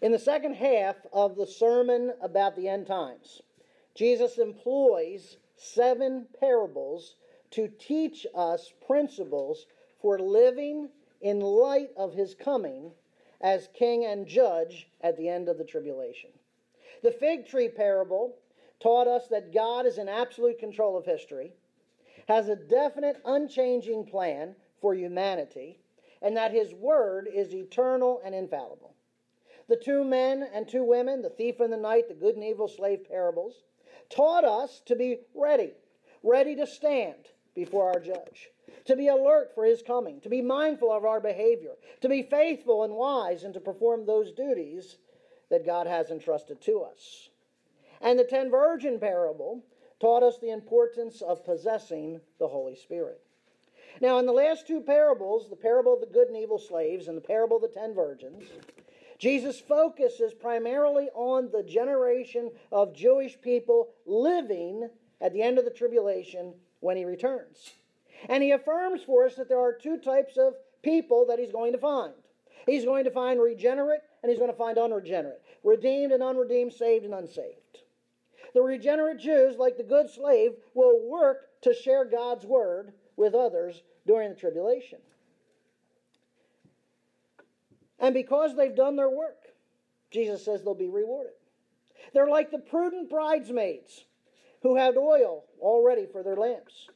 In the second half of the sermon about the end times, Jesus employs seven parables to teach us principles for living in light of his coming as king and judge at the end of the tribulation. The fig tree parable taught us that God is in absolute control of history, has a definite, unchanging plan for humanity, and that his word is eternal and infallible. The two men and two women, the thief and the night, the good and evil slave parables, taught us to be ready, ready to stand before our judge, to be alert for his coming, to be mindful of our behavior, to be faithful and wise, and to perform those duties that God has entrusted to us. And the ten virgin parable taught us the importance of possessing the Holy Spirit. Now, in the last two parables, the parable of the good and evil slaves and the parable of the ten virgins, Jesus focuses primarily on the generation of Jewish people living at the end of the tribulation when he returns. And he affirms for us that there are two types of people that he's going to find. He's going to find regenerate and he's going to find unregenerate, redeemed and unredeemed, saved and unsaved. The regenerate Jews, like the good slave, will work to share God's word with others during the tribulation. And because they've done their work, Jesus says they'll be rewarded. They're like the prudent bridesmaids who had oil already for their lamps.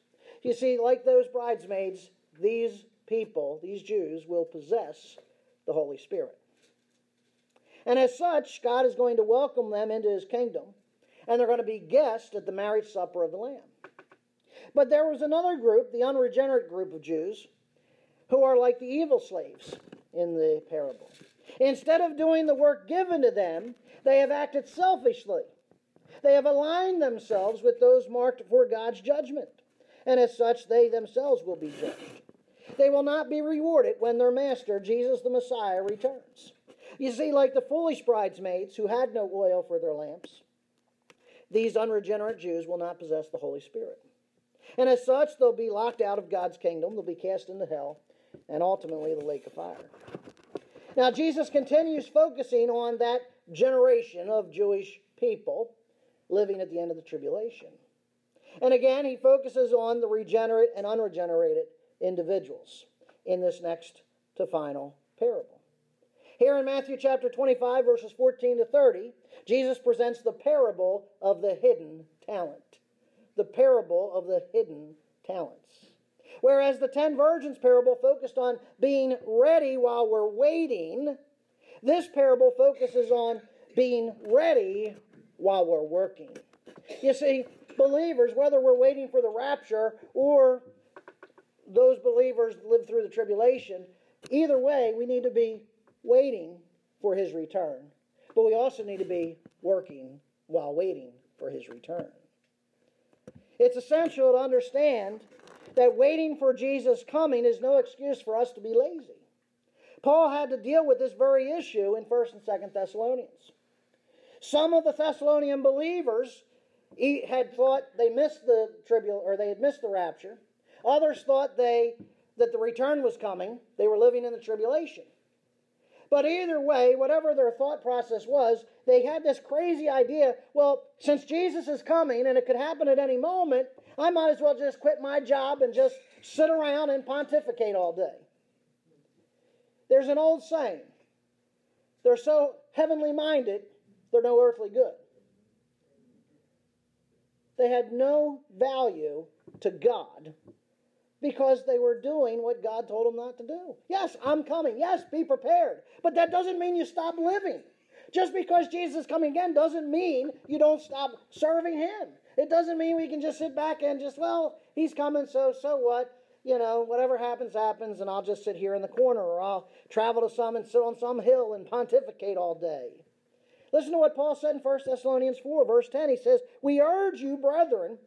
You see, like those bridesmaids, these people, these Jews, will possess the Holy Spirit. And as such, God is going to welcome them into his kingdom, and they're going to be guests at the marriage supper of the Lamb. But there was another group, the unregenerate group of Jews, who are like the evil slaves in the parable. Instead of doing the work given to them, they have acted selfishly. They have aligned themselves with those marked for God's judgment, and as such, they themselves will be judged. They will not be rewarded when their master, Jesus the Messiah, returns. You see, like the foolish bridesmaids who had no oil for their lamps, these unregenerate Jews will not possess the Holy Spirit. And as such, they'll be locked out of God's kingdom, they'll be cast into hell, and ultimately the lake of fire. Now, Jesus continues focusing on that generation of Jewish people living at the end of the tribulation. And again, he focuses on the regenerate and unregenerated individuals in this next to final parable. Here in Matthew chapter 25, verses 14 to 30, Jesus presents the parable of the hidden talent. The parable of the hidden talents. Whereas the ten virgins parable focused on being ready while we're waiting, this parable focuses on being ready while we're working. You see, believers, whether we're waiting for the rapture or those believers live through the tribulation, either way, we need to be waiting for his return. But we also need to be working while waiting for his return. It's essential to understand that waiting for Jesus' coming is no excuse for us to be lazy. Paul had to deal with this very issue in 1st and 2nd Thessalonians. Some of the Thessalonian believers had thought they missed the tribul or they had missed the rapture. Others thought they that the return was coming. They were living in the tribulation. But either way, whatever their thought process was, they had this crazy idea well, since Jesus is coming and it could happen at any moment, I might as well just quit my job and just sit around and pontificate all day. There's an old saying they're so heavenly minded, they're no earthly good. They had no value to God because they were doing what God told them not to do. Yes, I'm coming. Yes, be prepared. But that doesn't mean you stop living. Just because Jesus is coming again doesn't mean you don't stop serving Him. It doesn't mean we can just sit back and just, well, He's coming, so so what? You know, whatever happens, happens, and I'll just sit here in the corner, or I'll travel to some and sit on some hill and pontificate all day. Listen to what Paul said in 1 Thessalonians 4, verse 10. He says, We urge you, brethren,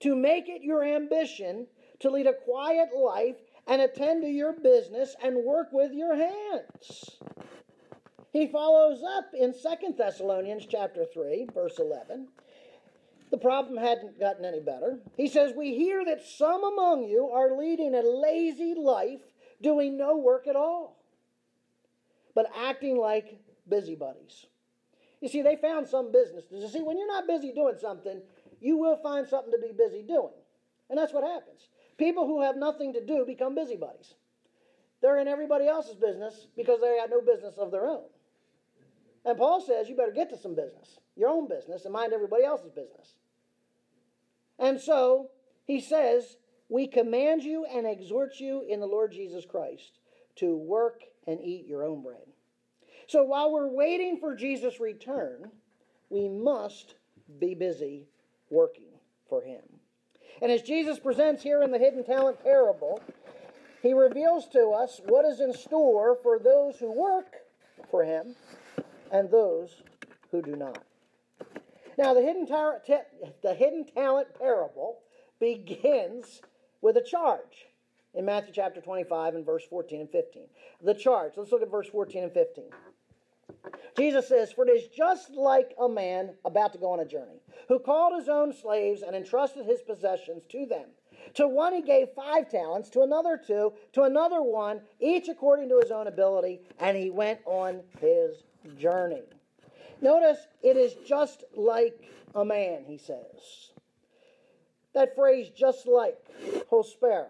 to make it your ambition to lead a quiet life and attend to your business and work with your hands. He follows up in 2 Thessalonians chapter 3, verse 11. The problem hadn't gotten any better. He says, We hear that some among you are leading a lazy life, doing no work at all, but acting like busybodies. You see, they found some business. You see, when you're not busy doing something, you will find something to be busy doing. And that's what happens. People who have nothing to do become busybodies. They're in everybody else's business because they got no business of their own. And Paul says you better get to some business, your own business, and mind everybody else's business. And so he says, We command you and exhort you in the Lord Jesus Christ to work and eat your own bread. So while we're waiting for Jesus' return, we must be busy working for him. And as Jesus presents here in the hidden talent parable, he reveals to us what is in store for those who work for him and those who do not. Now, the hidden, tar- the hidden talent parable begins with a charge in Matthew chapter 25 and verse 14 and 15. The charge. Let's look at verse 14 and 15. Jesus says, For it is just like a man about to go on a journey, who called his own slaves and entrusted his possessions to them. To one he gave five talents, to another two, to another one, each according to his own ability, and he went on his journey. Notice it is just like a man, he says. That phrase, just like, hosper,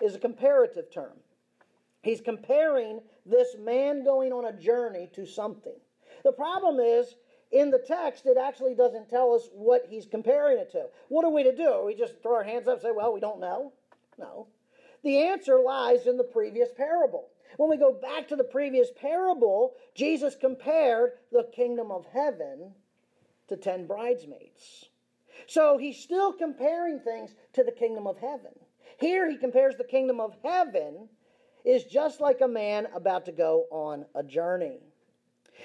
is a comparative term. He's comparing this man going on a journey to something. The problem is, in the text, it actually doesn't tell us what he's comparing it to. What are we to do? Are we just throw our hands up and say, well, we don't know? No. The answer lies in the previous parable. When we go back to the previous parable, Jesus compared the kingdom of heaven to ten bridesmaids. So he's still comparing things to the kingdom of heaven. Here he compares the kingdom of heaven is just like a man about to go on a journey.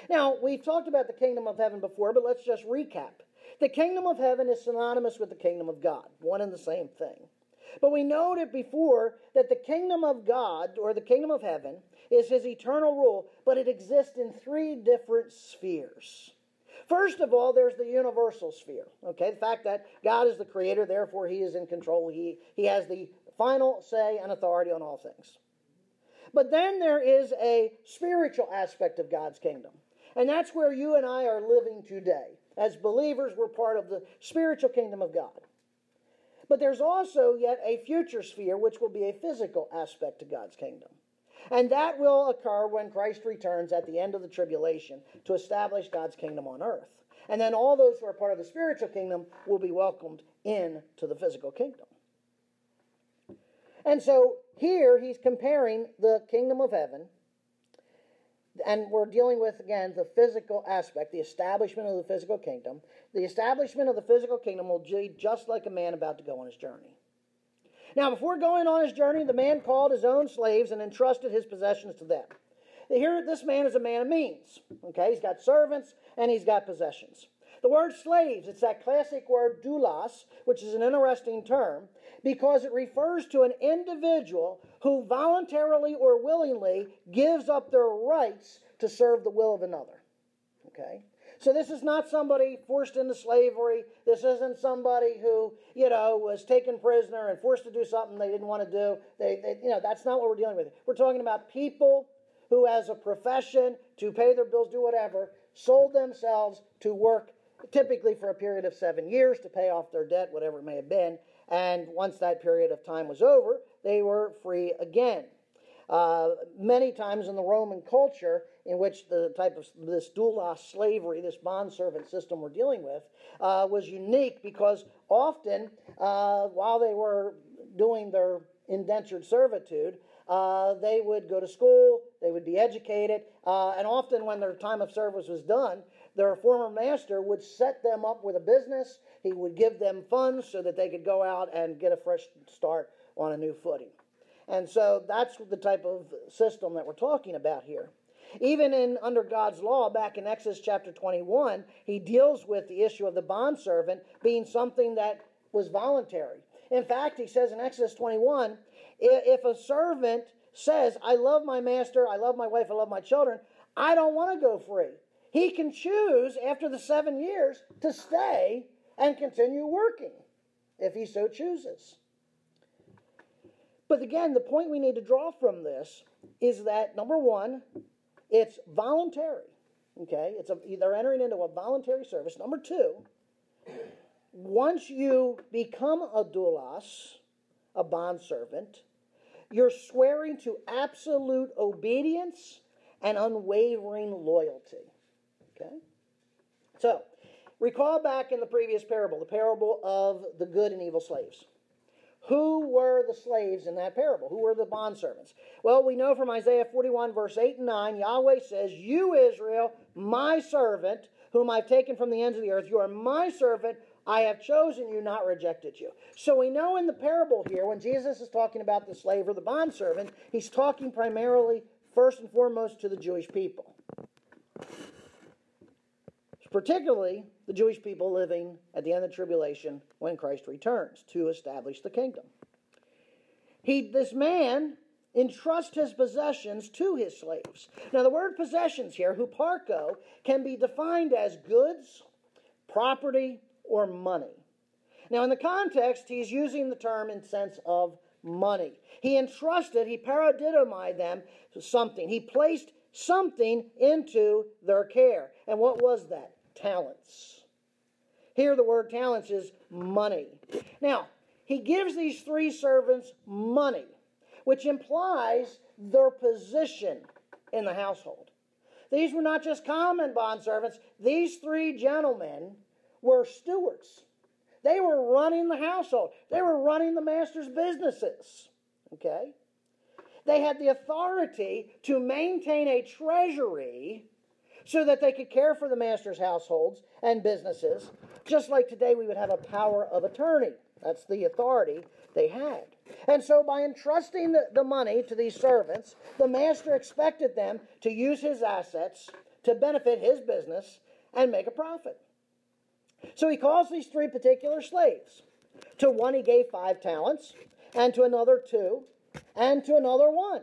Now, we've talked about the kingdom of heaven before, but let's just recap. The kingdom of heaven is synonymous with the kingdom of God, one and the same thing. But we noted before that the kingdom of God, or the kingdom of heaven, is his eternal rule, but it exists in three different spheres. First of all, there's the universal sphere. Okay, the fact that God is the creator, therefore he is in control. He, he has the final say and authority on all things. But then there is a spiritual aspect of God's kingdom. And that's where you and I are living today. As believers, we're part of the spiritual kingdom of God. But there's also yet a future sphere, which will be a physical aspect to God's kingdom. And that will occur when Christ returns at the end of the tribulation to establish God's kingdom on earth. And then all those who are part of the spiritual kingdom will be welcomed into the physical kingdom. And so here he's comparing the kingdom of heaven, and we're dealing with, again, the physical aspect, the establishment of the physical kingdom. The establishment of the physical kingdom will be just like a man about to go on his journey. Now, before going on his journey, the man called his own slaves and entrusted his possessions to them. Here, this man is a man of means. Okay, he's got servants and he's got possessions. The word slaves, it's that classic word doulos, which is an interesting term because it refers to an individual who voluntarily or willingly gives up their rights to serve the will of another. Okay? So this is not somebody forced into slavery. This isn't somebody who, you know, was taken prisoner and forced to do something they didn't want to do. They, they you know, that's not what we're dealing with. We're talking about people who, as a profession, to pay their bills, do whatever, sold themselves to work typically for a period of seven years to pay off their debt, whatever it may have been. And once that period of time was over, they were free again. Uh, many times in the Roman culture, in which the type of this doulos slavery, this bondservant system we're dealing with, uh, was unique because often uh, while they were doing their indentured servitude, uh, they would go to school, they would be educated, uh, and often when their time of service was done, their former master would set them up with a business. He would give them funds so that they could go out and get a fresh start on a new footing. And so that's the type of system that we're talking about here. Even in under God's law, back in Exodus chapter 21, he deals with the issue of the bondservant being something that was voluntary. In fact, he says in Exodus 21, if a servant says, I love my master, I love my wife, I love my children, I don't want to go free. He can choose after the seven years to stay and continue working if he so chooses. But again, the point we need to draw from this is that number one, it's voluntary. Okay, it's a, they're entering into a voluntary service. Number two, once you become a doulos, a bondservant, you're swearing to absolute obedience and unwavering loyalty. Okay? So, recall back in the previous parable, the parable of the good and evil slaves. Who were the slaves in that parable? Who were the bondservants? Well, we know from Isaiah 41, verse 8 and 9, Yahweh says, You, Israel, my servant, whom I've taken from the ends of the earth, you are my servant. I have chosen you, not rejected you. So we know in the parable here, when Jesus is talking about the slave or the bondservant, he's talking primarily, first and foremost, to the Jewish people particularly the Jewish people living at the end of the tribulation when Christ returns to establish the kingdom. He, this man entrusts his possessions to his slaves. Now, the word possessions here, huparko, can be defined as goods, property, or money. Now, in the context, he's using the term in sense of money. He entrusted, he paradidomai them something. He placed something into their care. And what was that? Talents. Here, the word talents is money. Now, he gives these three servants money, which implies their position in the household. These were not just common bondservants, these three gentlemen were stewards. They were running the household, they were running the master's businesses. Okay? They had the authority to maintain a treasury so that they could care for the master's households and businesses, just like today we would have a power of attorney. That's the authority they had. And so, by entrusting the, the money to these servants, the master expected them to use his assets to benefit his business and make a profit. So, he calls these three particular slaves. To one, he gave five talents, and to another, two, and to another, one.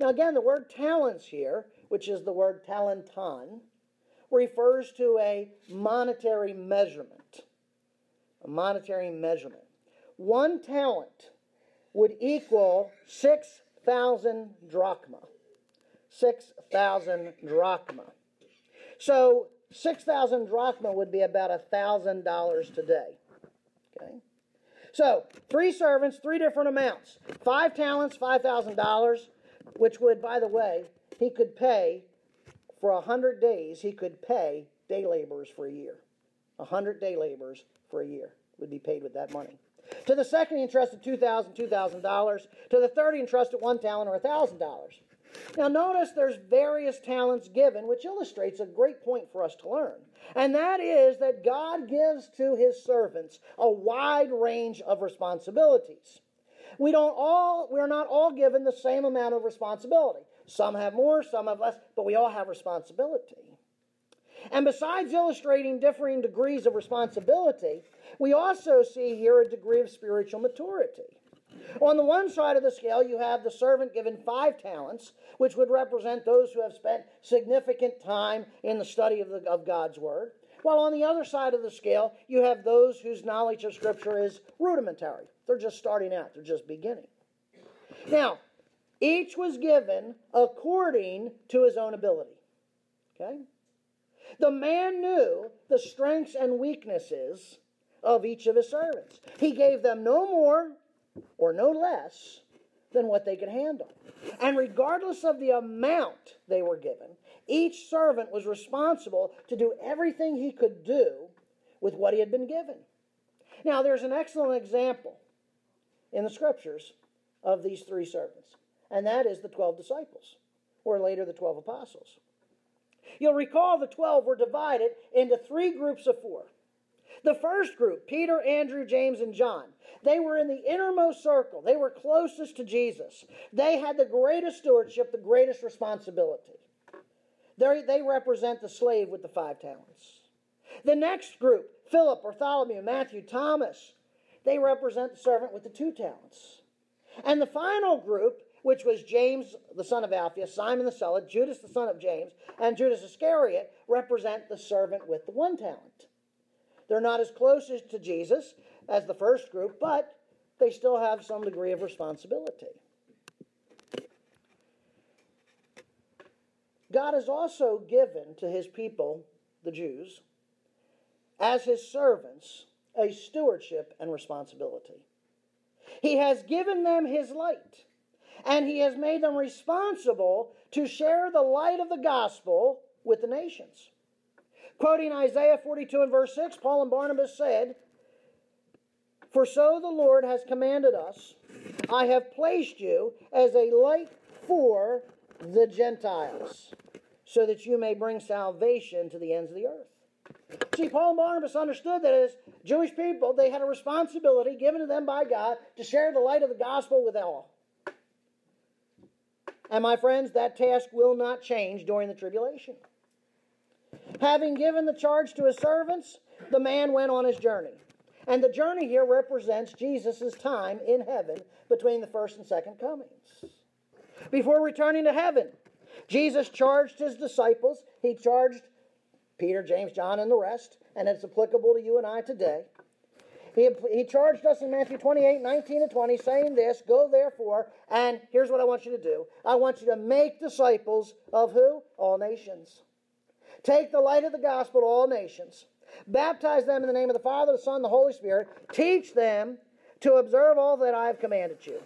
Now, again, the word talents here which is the word talenton, refers to a monetary measurement. A monetary measurement. One talent would equal 6,000 drachma. 6,000 drachma. So 6,000 drachma would be about $1,000 today. Okay? So, three servants, three different amounts. Five talents, $5,000, which would, by the way, he could pay for a hundred days, he could pay day laborers for a year. A hundred day laborers for a year would be paid with that money. To the second, he entrusted $2,000, $2,000. To the third, he entrusted one talent or $1,000. Now, notice there's various talents given, which illustrates a great point for us to learn. And that is that God gives to his servants a wide range of responsibilities. We don't all, we're not all given the same amount of responsibility. Some have more, some have less, but we all have responsibility. And besides illustrating differing degrees of responsibility, we also see here a degree of spiritual maturity. On the one side of the scale, you have the servant given five talents, which would represent those who have spent significant time in the study of, the, of God's Word. While on the other side of the scale, you have those whose knowledge of Scripture is rudimentary. They're just starting out, they're just beginning. Now, each was given according to his own ability. Okay? The man knew the strengths and weaknesses of each of his servants. He gave them no more or no less than what they could handle. And regardless of the amount they were given, each servant was responsible to do everything he could do with what he had been given. Now, there's an excellent example in the scriptures of these three servants and that is the 12 disciples, or later the 12 apostles. You'll recall the 12 were divided into three groups of four. The first group, Peter, Andrew, James, and John, they were in the innermost circle. They were closest to Jesus. They had the greatest stewardship, the greatest responsibility. They, they represent the slave with the five talents. The next group, Philip, Bartholomew, Matthew, Thomas, they represent the servant with the two talents. And the final group which was James, the son of Alphaeus, Simon the Zealot, Judas, the son of James, and Judas Iscariot, represent the servant with the one talent. They're not as close to Jesus as the first group, but they still have some degree of responsibility. God has also given to his people, the Jews, as his servants, a stewardship and responsibility. He has given them his light, and he has made them responsible to share the light of the gospel with the nations. Quoting Isaiah 42 and verse 6, Paul and Barnabas said, For so the Lord has commanded us, I have placed you as a light for the Gentiles, so that you may bring salvation to the ends of the earth. See, Paul and Barnabas understood that as Jewish people, they had a responsibility given to them by God to share the light of the gospel with all. And my friends, that task will not change during the tribulation. Having given the charge to his servants, the man went on his journey. And the journey here represents Jesus' time in heaven between the first and second comings. Before returning to heaven, Jesus charged his disciples, he charged Peter, James, John, and the rest, and it's applicable to you and I today. He, he charged us in Matthew 28 19 and 20, saying this Go therefore, and here's what I want you to do I want you to make disciples of who? All nations. Take the light of the gospel to all nations. Baptize them in the name of the Father, the Son, and the Holy Spirit. Teach them to observe all that I have commanded you.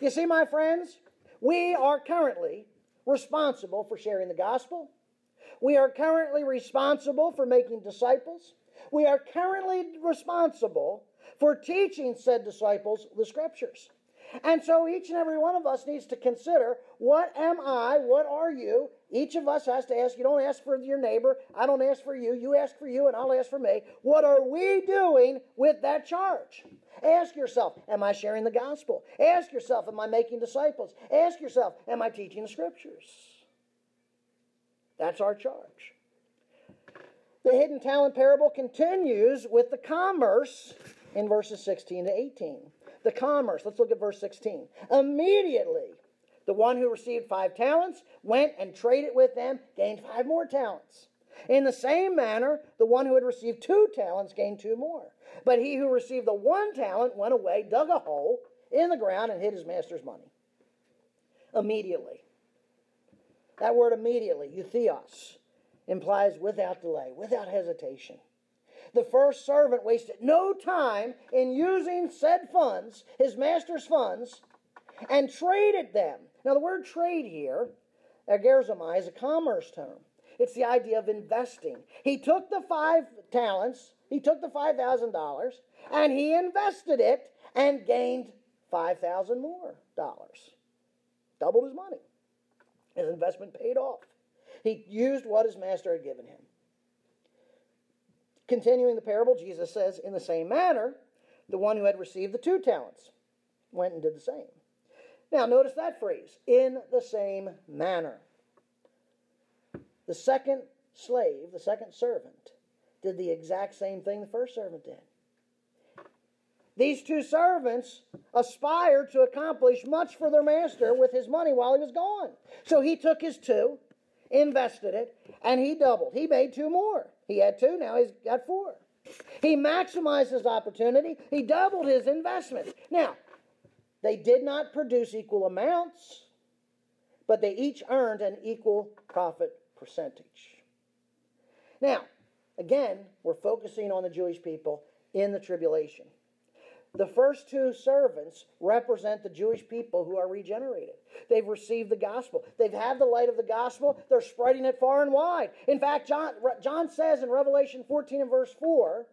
You see, my friends, we are currently responsible for sharing the gospel. We are currently responsible for making disciples. We are currently responsible for teaching said disciples the scriptures. And so each and every one of us needs to consider what am I? What are you? Each of us has to ask. You don't ask for your neighbor. I don't ask for you. You ask for you, and I'll ask for me. What are we doing with that charge? Ask yourself, am I sharing the gospel? Ask yourself, am I making disciples? Ask yourself, am I teaching the scriptures? That's our charge. The hidden talent parable continues with the commerce in verses 16 to 18. The commerce, let's look at verse 16. Immediately, the one who received five talents went and traded with them, gained five more talents. In the same manner, the one who had received two talents gained two more. But he who received the one talent went away, dug a hole in the ground, and hid his master's money. Immediately. That word immediately, eutheos, implies without delay, without hesitation. The first servant wasted no time in using said funds, his master's funds, and traded them. Now, the word trade here, agerzomai, is a commerce term. It's the idea of investing. He took the five talents, he took the $5,000, and he invested it and gained 5,000 more dollars. Doubled his money. His investment paid off. He used what his master had given him. Continuing the parable, Jesus says, In the same manner, the one who had received the two talents went and did the same. Now, notice that phrase, in the same manner. The second slave, the second servant, did the exact same thing the first servant did. These two servants aspired to accomplish much for their master with his money while he was gone. So he took his two, invested it, and he doubled. He made two more. He had two, now he's got four. He maximized his opportunity, he doubled his investment. Now, they did not produce equal amounts, but they each earned an equal profit percentage. Now, again, we're focusing on the Jewish people in the tribulation. The first two servants represent the Jewish people who are regenerated. They've received the gospel. They've had the light of the gospel. They're spreading it far and wide. In fact, John, John says in Revelation 14 and verse 4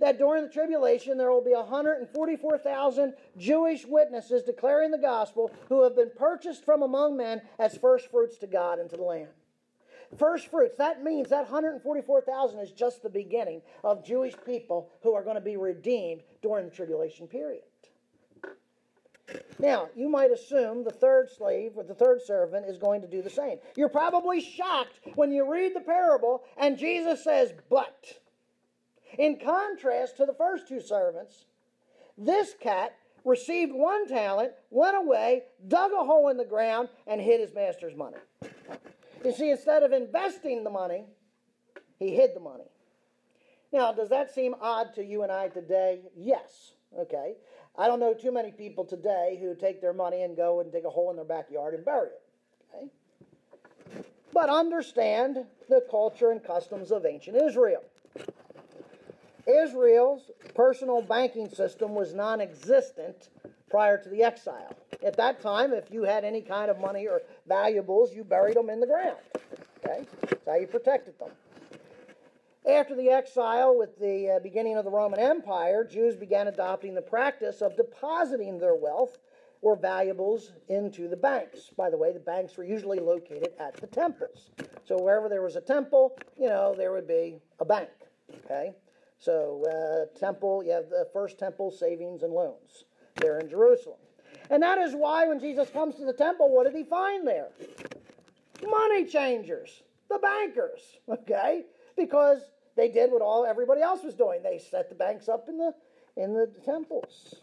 that during the tribulation there will be 144,000 Jewish witnesses declaring the gospel who have been purchased from among men as first fruits to God and to the Lamb. First fruits, that means that 144,000 is just the beginning of Jewish people who are going to be redeemed during the tribulation period. Now, you might assume the third slave or the third servant is going to do the same. You're probably shocked when you read the parable and Jesus says, but. In contrast to the first two servants, this cat received one talent, went away, dug a hole in the ground, and hid his master's money. You see, instead of investing the money, he hid the money. Now, does that seem odd to you and I today? Yes. Okay. I don't know too many people today who take their money and go and dig a hole in their backyard and bury it. Okay. but understand the culture and customs of ancient Israel. Israel's personal banking system was non existent prior to the exile. At that time, if you had any kind of money or valuables, you buried them in the ground. Okay? That's how you protected them. After the exile, with the uh, beginning of the Roman Empire, Jews began adopting the practice of depositing their wealth or valuables into the banks. By the way, the banks were usually located at the temples. So wherever there was a temple, you know, there would be a bank. Okay? So, uh, temple, you have the first temple savings and loans there in Jerusalem. And that is why when Jesus comes to the temple, what did he find there? Money changers, the bankers, okay? Because they did what all everybody else was doing. They set the banks up in the in the temples.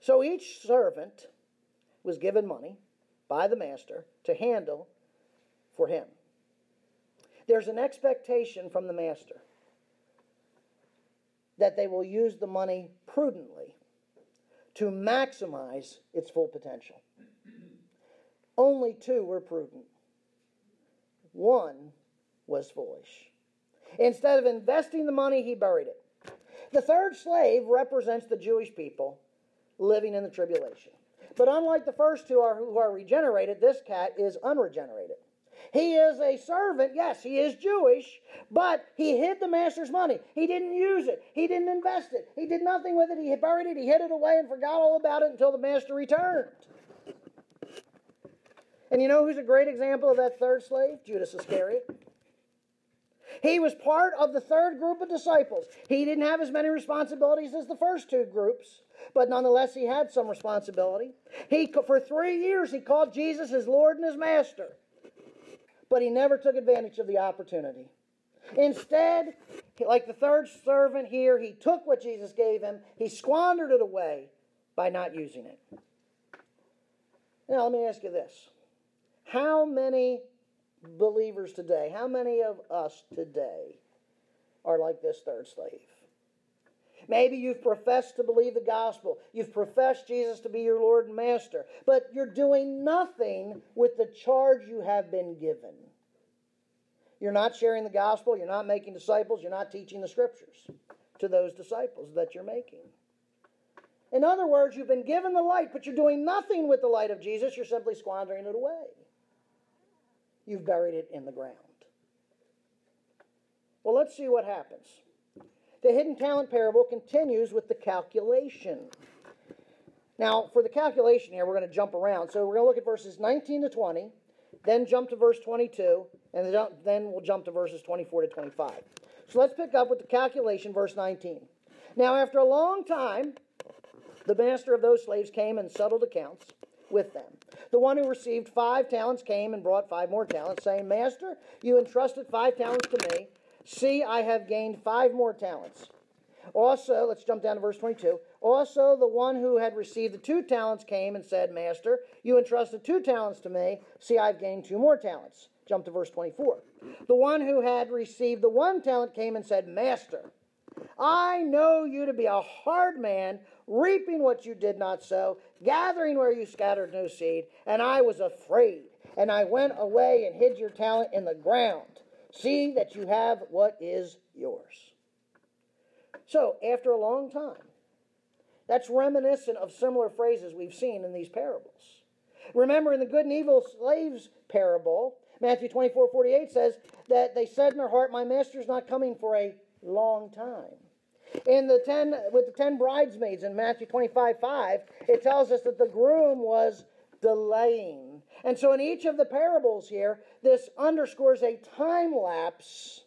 So each servant was given money by the master to handle for him. There's an expectation from the master that they will use the money prudently to maximize its full potential. Only two were prudent. One was foolish. Instead of investing the money, he buried it. The third slave represents the Jewish people living in the tribulation. But unlike the first two are, who are regenerated, this cat is unregenerated. He is a servant. Yes, he is Jewish, but he hid the master's money. He didn't use it. He didn't invest it. He did nothing with it. He buried it. He hid it away and forgot all about it until the master returned. And you know who's a great example of that third slave? Judas Iscariot. He was part of the third group of disciples. He didn't have as many responsibilities as the first two groups, but nonetheless he had some responsibility. He for 3 years he called Jesus his Lord and his master but he never took advantage of the opportunity. Instead, like the third servant here, he took what Jesus gave him, he squandered it away by not using it. Now, let me ask you this How many believers today, how many of us today are like this third slave? Maybe you've professed to believe the gospel. You've professed Jesus to be your Lord and Master. But you're doing nothing with the charge you have been given. You're not sharing the gospel. You're not making disciples. You're not teaching the scriptures to those disciples that you're making. In other words, you've been given the light, but you're doing nothing with the light of Jesus. You're simply squandering it away. You've buried it in the ground. Well, let's see what happens. The hidden talent parable continues with the calculation. Now, for the calculation here, we're going to jump around. So we're going to look at verses 19 to 20, then jump to verse 22, and then we'll jump to verses 24 to 25. So let's pick up with the calculation, verse 19. Now, after a long time, the master of those slaves came and settled accounts with them. The one who received five talents came and brought five more talents, saying, Master, you entrusted five talents to me. See, I have gained five more talents. Also, let's jump down to verse 22. Also, the one who had received the two talents came and said, Master, you entrusted two talents to me. See, I've gained two more talents. Jump to verse 24. The one who had received the one talent came and said, Master, I know you to be a hard man, reaping what you did not sow, gathering where you scattered no seed. And I was afraid, and I went away and hid your talent in the ground. See that you have what is yours. So, after a long time, that's reminiscent of similar phrases we've seen in these parables. Remember, in the good and evil slaves parable, Matthew 24 48 says that they said in their heart, My master's not coming for a long time. In the ten with the ten bridesmaids in Matthew 25 5, it tells us that the groom was delaying. And so in each of the parables here, this underscores a time lapse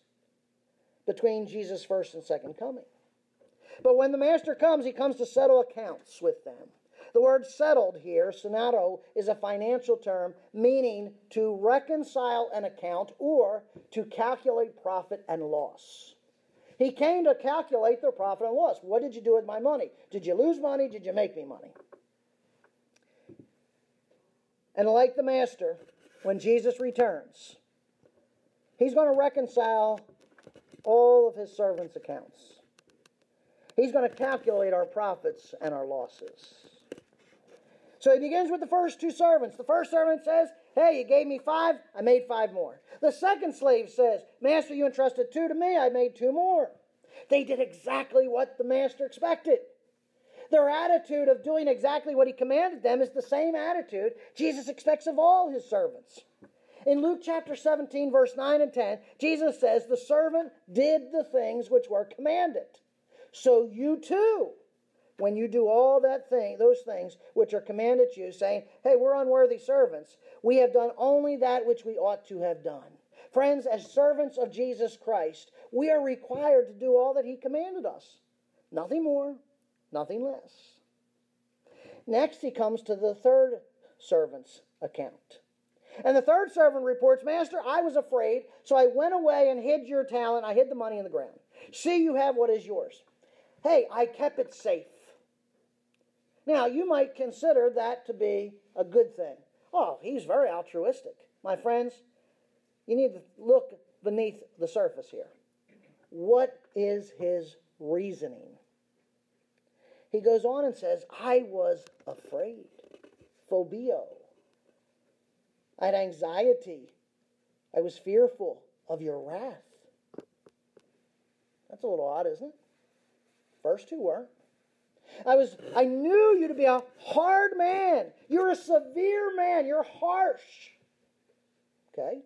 between Jesus' first and second coming. But when the master comes, he comes to settle accounts with them. The word settled here, senato, is a financial term meaning to reconcile an account or to calculate profit and loss. He came to calculate their profit and loss. What did you do with my money? Did you lose money? Did you make me money? And like the master, when Jesus returns, he's going to reconcile all of his servants' accounts. He's going to calculate our profits and our losses. So he begins with the first two servants. The first servant says, Hey, you gave me five, I made five more. The second slave says, Master, you entrusted two to me, I made two more. They did exactly what the master expected. Their attitude of doing exactly what he commanded them is the same attitude Jesus expects of all his servants. In Luke chapter 17, verse 9 and 10, Jesus says, The servant did the things which were commanded. So you too when you do all that thing, those things which are commanded you, saying, Hey, we're unworthy servants, we have done only that which we ought to have done. Friends, as servants of Jesus Christ, we are required to do all that He commanded us. Nothing more, nothing less. Next, he comes to the third servant's account. And the third servant reports, Master, I was afraid, so I went away and hid your talent. I hid the money in the ground. See, you have what is yours. Hey, I kept it safe. Now, you might consider that to be a good thing. Oh, he's very altruistic. My friends, you need to look beneath the surface here. What is his reasoning? He goes on and says, I was afraid. Phobeo. I had anxiety. I was fearful of your wrath. That's a little odd, isn't it? First two were. I was I knew you to be a hard man. You're a severe man. You're harsh. Okay?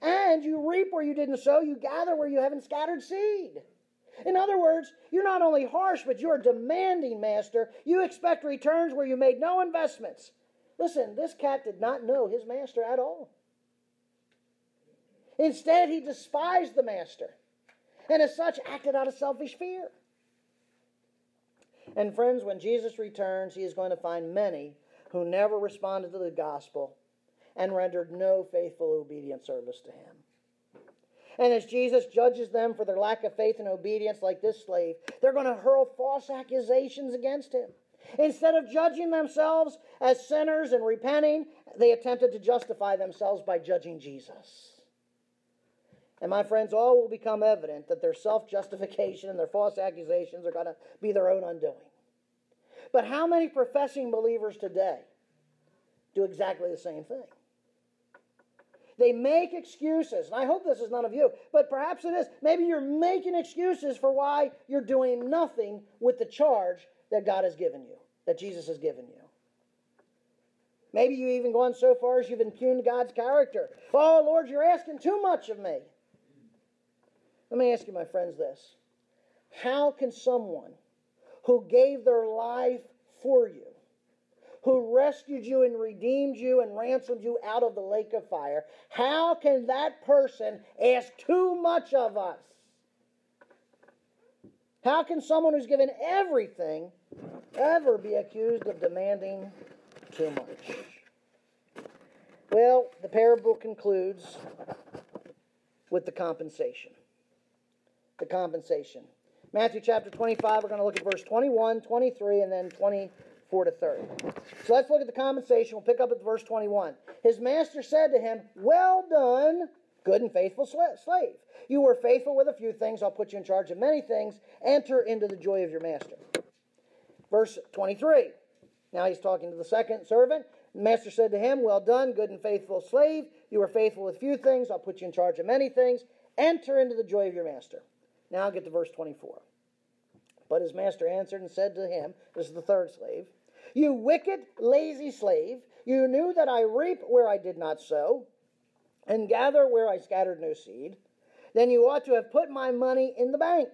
And you reap where you didn't sow, you gather where you haven't scattered seed. In other words, you're not only harsh, but you're demanding, master. You expect returns where you made no investments. Listen, this cat did not know his master at all. Instead, he despised the master, and as such, acted out of selfish fear. And friends, when Jesus returns, he is going to find many who never responded to the gospel and rendered no faithful, obedient service to him. And as Jesus judges them for their lack of faith and obedience, like this slave, they're going to hurl false accusations against him. Instead of judging themselves as sinners and repenting, they attempted to justify themselves by judging Jesus. And my friends, all will become evident that their self justification and their false accusations are going to be their own undoing. But how many professing believers today do exactly the same thing? They make excuses, and I hope this is none of you, but perhaps it is. Maybe you're making excuses for why you're doing nothing with the charge that God has given you, that Jesus has given you. Maybe you've even gone so far as you've impugned God's character. Oh, Lord, you're asking too much of me. Let me ask you, my friends, this. How can someone who gave their life for you, who rescued you and redeemed you and ransomed you out of the lake of fire, how can that person ask too much of us? How can someone who's given everything ever be accused of demanding too much? Well, the parable concludes with the compensation the compensation. Matthew chapter 25, we're going to look at verse 21, 23, and then 24 to 30. So let's look at the compensation. We'll pick up at verse 21. His master said to him, Well done, good and faithful slave. You were faithful with a few things. I'll put you in charge of many things. Enter into the joy of your master. Verse 23. Now he's talking to the second servant. The master said to him, Well done, good and faithful slave. You were faithful with few things. I'll put you in charge of many things. Enter into the joy of your master. Now get to verse 24. But his master answered and said to him, This is the third slave, You wicked, lazy slave, you knew that I reap where I did not sow, and gather where I scattered no seed. Then you ought to have put my money in the bank.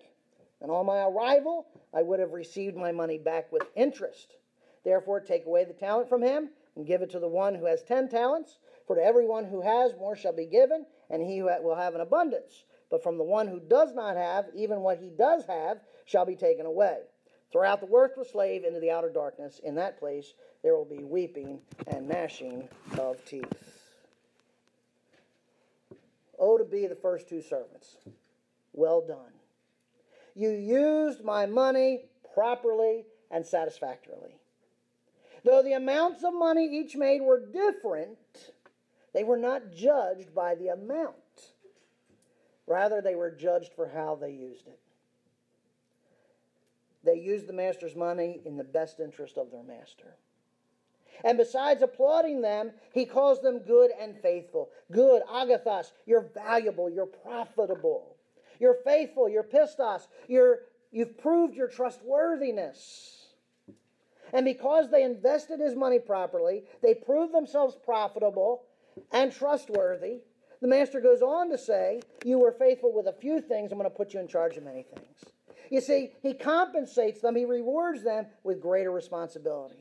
And on my arrival, I would have received my money back with interest. Therefore, take away the talent from him and give it to the one who has ten talents. For to everyone who has, more shall be given, and he who will have an abundance. But from the one who does not have, even what he does have shall be taken away. Throw out the worthless slave into the outer darkness. In that place there will be weeping and gnashing of teeth. Oh, to be the first two servants. Well done. You used my money properly and satisfactorily. Though the amounts of money each made were different, they were not judged by the amount. Rather, they were judged for how they used it. They used the master's money in the best interest of their master. And besides applauding them, he calls them good and faithful. Good, agathos, you're valuable, you're profitable. You're faithful, you're pistos, you're, you've proved your trustworthiness. And because they invested his money properly, they proved themselves profitable and trustworthy. The master goes on to say, You were faithful with a few things, I'm going to put you in charge of many things. You see, he compensates them, he rewards them with greater responsibility.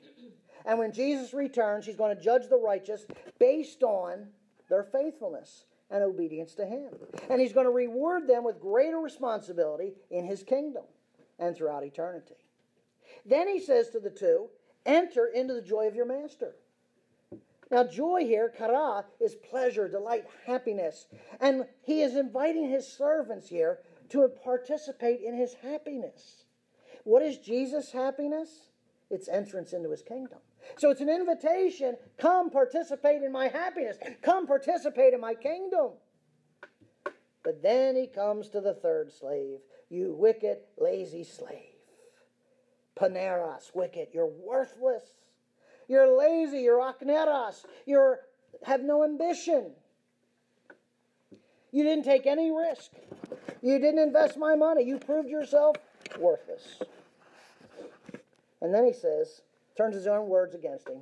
And when Jesus returns, he's going to judge the righteous based on their faithfulness and obedience to him. And he's going to reward them with greater responsibility in his kingdom and throughout eternity. Then he says to the two, Enter into the joy of your master. Now, joy here, kara, is pleasure, delight, happiness. And he is inviting his servants here to participate in his happiness. What is Jesus' happiness? It's entrance into his kingdom. So it's an invitation come participate in my happiness, come participate in my kingdom. But then he comes to the third slave, you wicked, lazy slave. Paneros, wicked, you're worthless. You're lazy, you're akneros, you have no ambition. You didn't take any risk. You didn't invest my money. You proved yourself worthless. And then he says, turns his own words against him.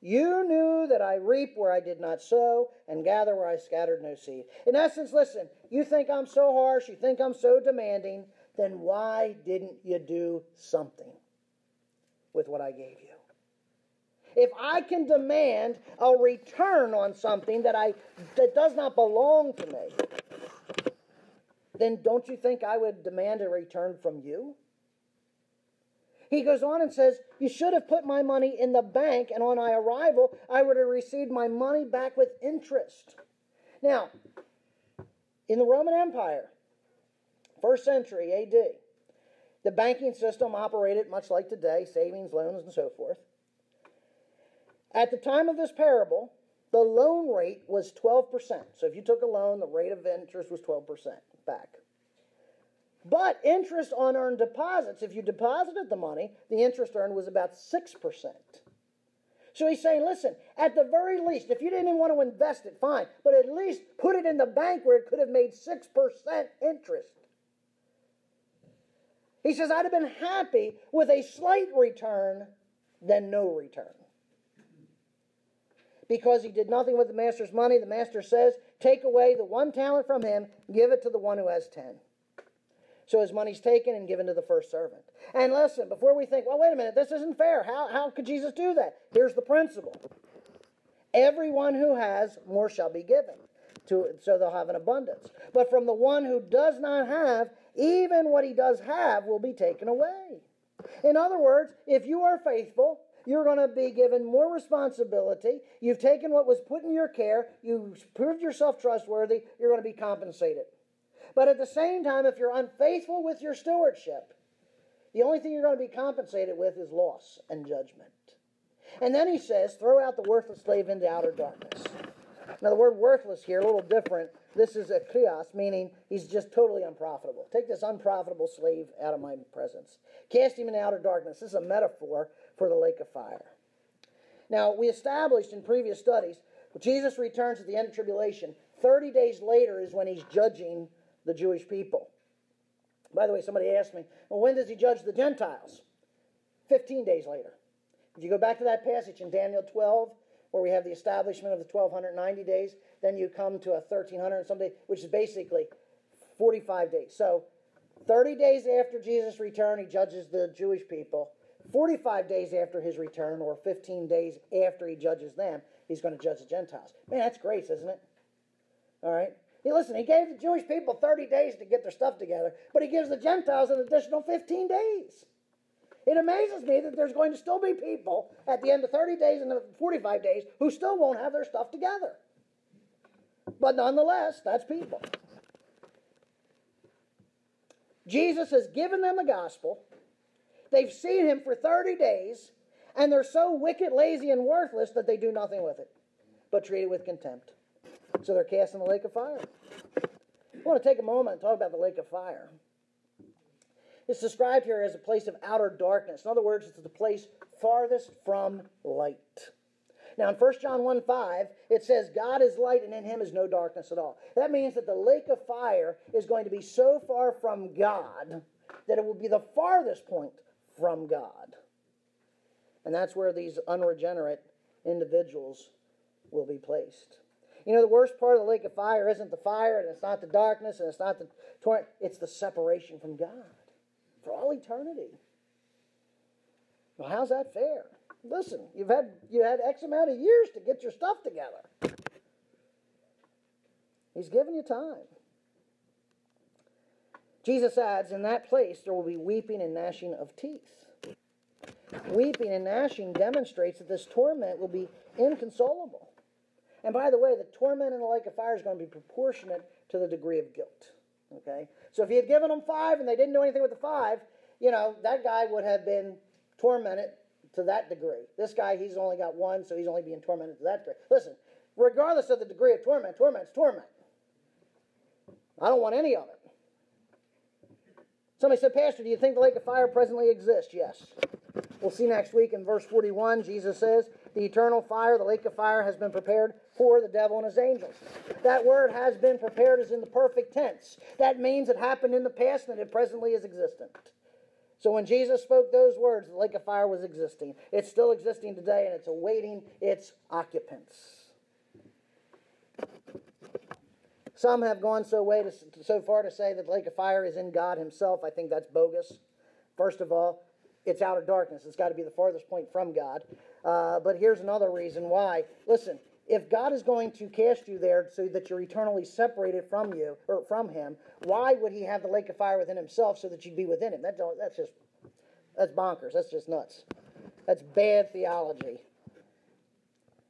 You knew that I reap where I did not sow and gather where I scattered no seed. In essence, listen, you think I'm so harsh, you think I'm so demanding, then why didn't you do something with what I gave you? If I can demand a return on something that I that does not belong to me, then don't you think I would demand a return from you? He goes on and says, You should have put my money in the bank, and on my arrival, I would have received my money back with interest. Now, in the Roman Empire, first century AD, the banking system operated much like today savings, loans, and so forth. At the time of this parable, the loan rate was 12%. So if you took a loan, the rate of interest was 12% back. But interest on earned deposits, if you deposited the money, the interest earned was about 6%. So he's saying, listen, at the very least, if you didn't even want to invest it, fine, but at least put it in the bank where it could have made 6% interest. He says, I'd have been happy with a slight return than no return. Because he did nothing with the master's money, the master says, Take away the one talent from him, give it to the one who has ten. So his money's taken and given to the first servant. And listen, before we think, well, wait a minute, this isn't fair. How, how could Jesus do that? Here's the principle Everyone who has, more shall be given. To, so they'll have an abundance. But from the one who does not have, even what he does have will be taken away. In other words, if you are faithful, you're going to be given more responsibility. You've taken what was put in your care, you've proved yourself trustworthy, you're going to be compensated. But at the same time, if you're unfaithful with your stewardship, the only thing you're going to be compensated with is loss and judgment. And then he says, throw out the worthless slave into outer darkness. Now, the word worthless here, a little different. This is a krios, meaning he's just totally unprofitable. Take this unprofitable slave out of my presence. Cast him in outer darkness. This is a metaphor for the lake of fire. Now, we established in previous studies, Jesus returns at the end of tribulation. 30 days later is when he's judging the Jewish people. By the way, somebody asked me, well, when does he judge the Gentiles? 15 days later. If you go back to that passage in Daniel 12, where we have the establishment of the 1290 days, then you come to a 1300 and something, which is basically 45 days. So 30 days after Jesus' return, he judges the Jewish people. 45 days after his return, or 15 days after he judges them, he's going to judge the Gentiles. Man, that's grace, isn't it? All right. Hey, listen, he gave the Jewish people 30 days to get their stuff together, but he gives the Gentiles an additional 15 days. It amazes me that there's going to still be people at the end of 30 days and 45 days who still won't have their stuff together. But nonetheless, that's people. Jesus has given them the gospel. They've seen him for 30 days, and they're so wicked, lazy, and worthless that they do nothing with it, but treat it with contempt. So they're cast in the lake of fire. I want to take a moment and talk about the lake of fire. It's described here as a place of outer darkness. In other words, it's the place farthest from light. Now, in 1 John 1 5, it says, God is light and in him is no darkness at all. That means that the lake of fire is going to be so far from God that it will be the farthest point from God. And that's where these unregenerate individuals will be placed. You know, the worst part of the lake of fire isn't the fire, and it's not the darkness, and it's not the torrent, it's the separation from God for all eternity. Well, how's that fair? Listen, you've had you had X amount of years to get your stuff together. He's given you time. Jesus adds, in that place there will be weeping and gnashing of teeth. Weeping and gnashing demonstrates that this torment will be inconsolable. And by the way, the torment in the lake of fire is going to be proportionate to the degree of guilt. Okay? So if he had given them five and they didn't do anything with the five, you know, that guy would have been tormented to that degree. This guy, he's only got one, so he's only being tormented to that degree. Listen, regardless of the degree of torment, torment's torment. I don't want any of it. Somebody said, Pastor, do you think the lake of fire presently exists? Yes. We'll see next week in verse 41. Jesus says, The eternal fire, the lake of fire, has been prepared for the devil and his angels. That word has been prepared is in the perfect tense. That means it happened in the past and it presently is existent. So when Jesus spoke those words, the lake of fire was existing. It's still existing today and it's awaiting its occupants. Some have gone so way to, so far to say that the lake of fire is in God Himself. I think that's bogus. First of all, it's outer darkness. It's got to be the farthest point from God. Uh, but here's another reason why. Listen, if God is going to cast you there so that you're eternally separated from you or from Him, why would He have the lake of fire within Himself so that you'd be within Him? That that's just that's bonkers. That's just nuts. That's bad theology.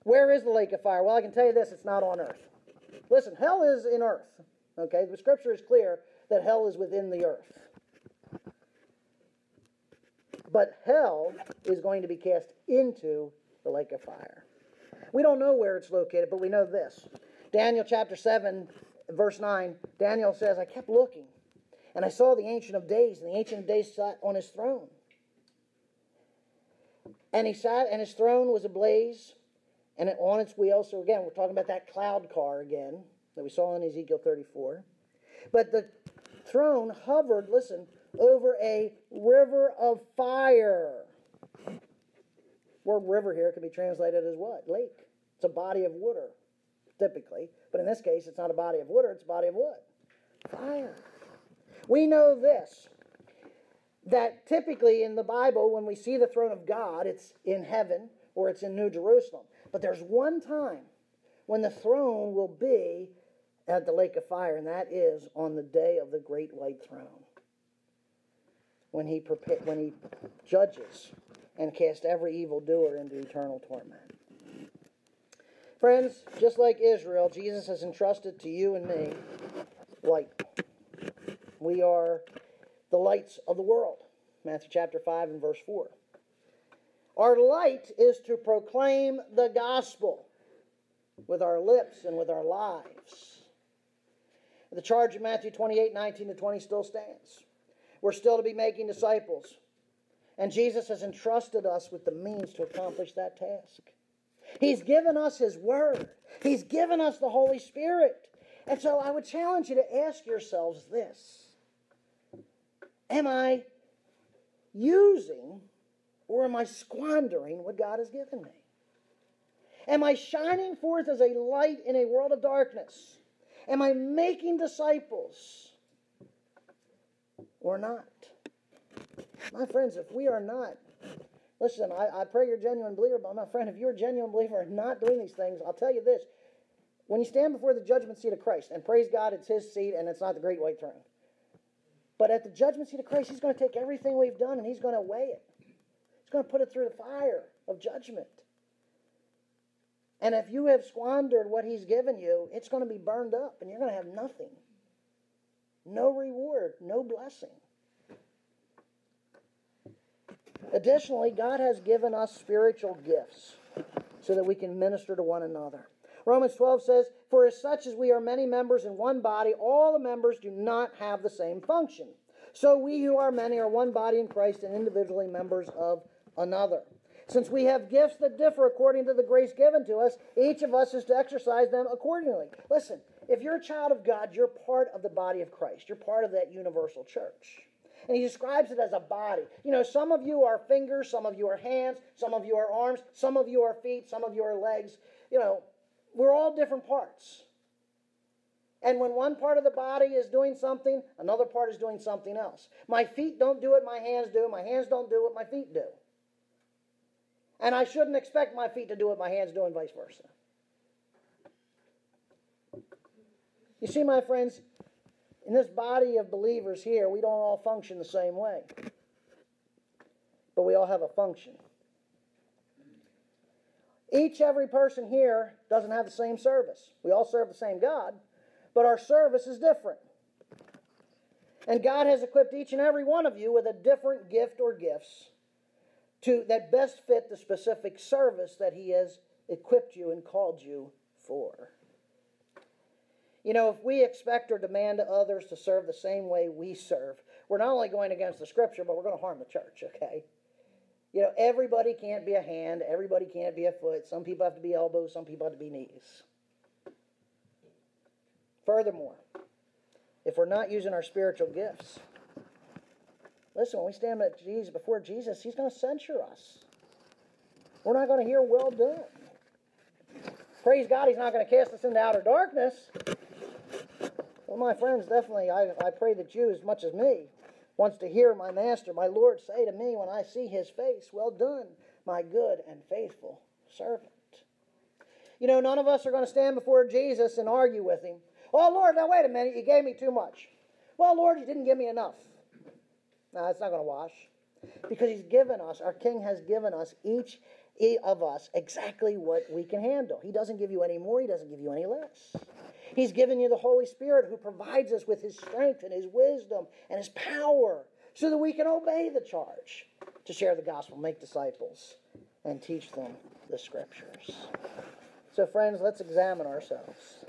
Where is the lake of fire? Well, I can tell you this: it's not on earth. Listen, hell is in earth. Okay, the Scripture is clear that hell is within the earth. But hell is going to be cast into the lake of fire. We don't know where it's located, but we know this. Daniel chapter 7, verse 9, Daniel says, I kept looking, and I saw the Ancient of Days, and the Ancient of Days sat on his throne. And he sat, and his throne was ablaze, and on its wheels. So again, we're talking about that cloud car again that we saw in Ezekiel 34. But the throne hovered, listen, over a river of fire. Word river here can be translated as what? Lake. It's a body of water, typically. But in this case, it's not a body of water, it's a body of what? Fire. We know this that typically in the Bible, when we see the throne of God, it's in heaven or it's in New Jerusalem. But there's one time when the throne will be at the lake of fire, and that is on the day of the great white throne. When he, when he judges and casts every evildoer into eternal torment. Friends, just like Israel, Jesus has entrusted to you and me light. We are the lights of the world. Matthew chapter 5 and verse 4. Our light is to proclaim the gospel with our lips and with our lives. The charge of Matthew 28 19 to 20 still stands. We're still to be making disciples. And Jesus has entrusted us with the means to accomplish that task. He's given us His Word, He's given us the Holy Spirit. And so I would challenge you to ask yourselves this Am I using or am I squandering what God has given me? Am I shining forth as a light in a world of darkness? Am I making disciples or not? My friends, if we are not, Listen, I, I pray you're a genuine believer, but my friend, if you're a genuine believer and not doing these things, I'll tell you this. When you stand before the judgment seat of Christ, and praise God, it's his seat and it's not the great white throne. But at the judgment seat of Christ, he's going to take everything we've done and he's going to weigh it. Going to put it through the fire of judgment. And if you have squandered what he's given you, it's going to be burned up and you're going to have nothing. No reward, no blessing. Additionally, God has given us spiritual gifts so that we can minister to one another. Romans 12 says, For as such as we are many members in one body, all the members do not have the same function. So we who are many are one body in Christ and individually members of another. Since we have gifts that differ according to the grace given to us, each of us is to exercise them accordingly. Listen, if you're a child of God, you're part of the body of Christ. You're part of that universal church. And he describes it as a body. You know, some of you are fingers, some of you are hands, some of you are arms, some of you are feet, some of you are legs. You know, we're all different parts. And when one part of the body is doing something, another part is doing something else. My feet don't do what my hands do, my hands don't do what my feet do. And I shouldn't expect my feet to do what my hands do, and vice versa. You see, my friends, in this body of believers here, we don't all function the same way. But we all have a function. Each, every person here doesn't have the same service. We all serve the same God, but our service is different. And God has equipped each and every one of you with a different gift or gifts to, that best fit the specific service that He has equipped you and called you for. You know, if we expect or demand others to serve the same way we serve, we're not only going against the scripture, but we're going to harm the church, okay? You know, everybody can't be a hand, everybody can't be a foot. Some people have to be elbows, some people have to be knees. Furthermore, if we're not using our spiritual gifts, listen, when we stand at Jesus before Jesus, he's going to censure us. We're not going to hear well done. Praise God, he's not going to cast us into outer darkness. Well, my friends, definitely, I, I pray that you, as much as me, wants to hear my master, my Lord, say to me when I see his face, Well done, my good and faithful servant. You know, none of us are going to stand before Jesus and argue with him. Oh, Lord, now wait a minute, you gave me too much. Well, Lord, you didn't give me enough. No, it's not going to wash. Because he's given us, our King has given us, each of us, exactly what we can handle. He doesn't give you any more, he doesn't give you any less. He's given you the Holy Spirit who provides us with His strength and His wisdom and His power so that we can obey the charge to share the gospel, make disciples, and teach them the scriptures. So, friends, let's examine ourselves.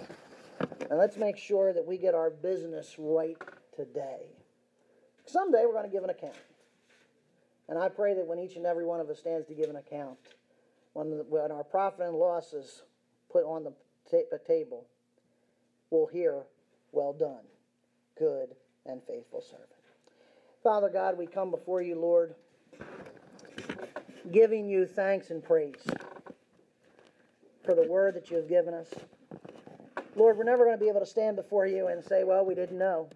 And let's make sure that we get our business right today. Someday we're going to give an account. And I pray that when each and every one of us stands to give an account, when, the, when our profit and loss is put on the ta- table, will hear, Well done, good and faithful servant. Father God, we come before you, Lord, giving you thanks and praise for the word that you have given us. Lord, we're never going to be able to stand before you and say, Well, we didn't know,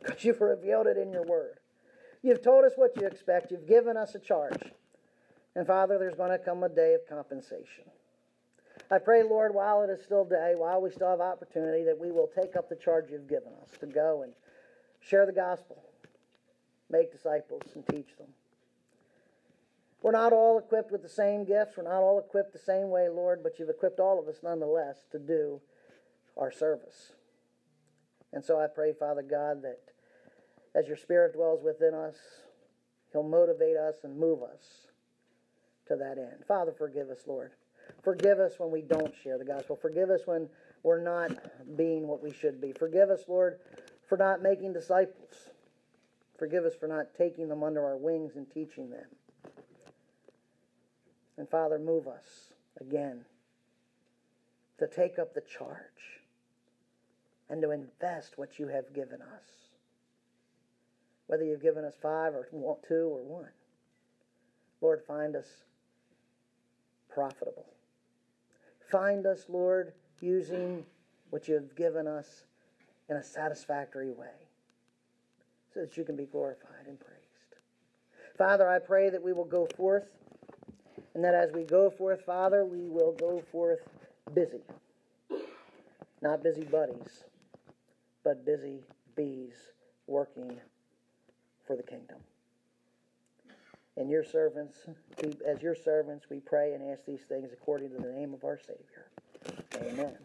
because you've revealed it in your word. You've told us what you expect, you've given us a charge. And Father, there's going to come a day of compensation. I pray, Lord, while it is still day, while we still have opportunity, that we will take up the charge you've given us to go and share the gospel, make disciples, and teach them. We're not all equipped with the same gifts. We're not all equipped the same way, Lord, but you've equipped all of us nonetheless to do our service. And so I pray, Father God, that as your Spirit dwells within us, He'll motivate us and move us to that end. Father, forgive us, Lord. Forgive us when we don't share the gospel. Forgive us when we're not being what we should be. Forgive us, Lord, for not making disciples. Forgive us for not taking them under our wings and teaching them. And Father, move us again to take up the charge and to invest what you have given us. Whether you've given us five or two or one. Lord, find us profitable. Find us, Lord, using what you have given us in a satisfactory way so that you can be glorified and praised. Father, I pray that we will go forth and that as we go forth, Father, we will go forth busy. Not busy buddies, but busy bees working for the kingdom. And your servants, as your servants, we pray and ask these things according to the name of our Savior. Amen.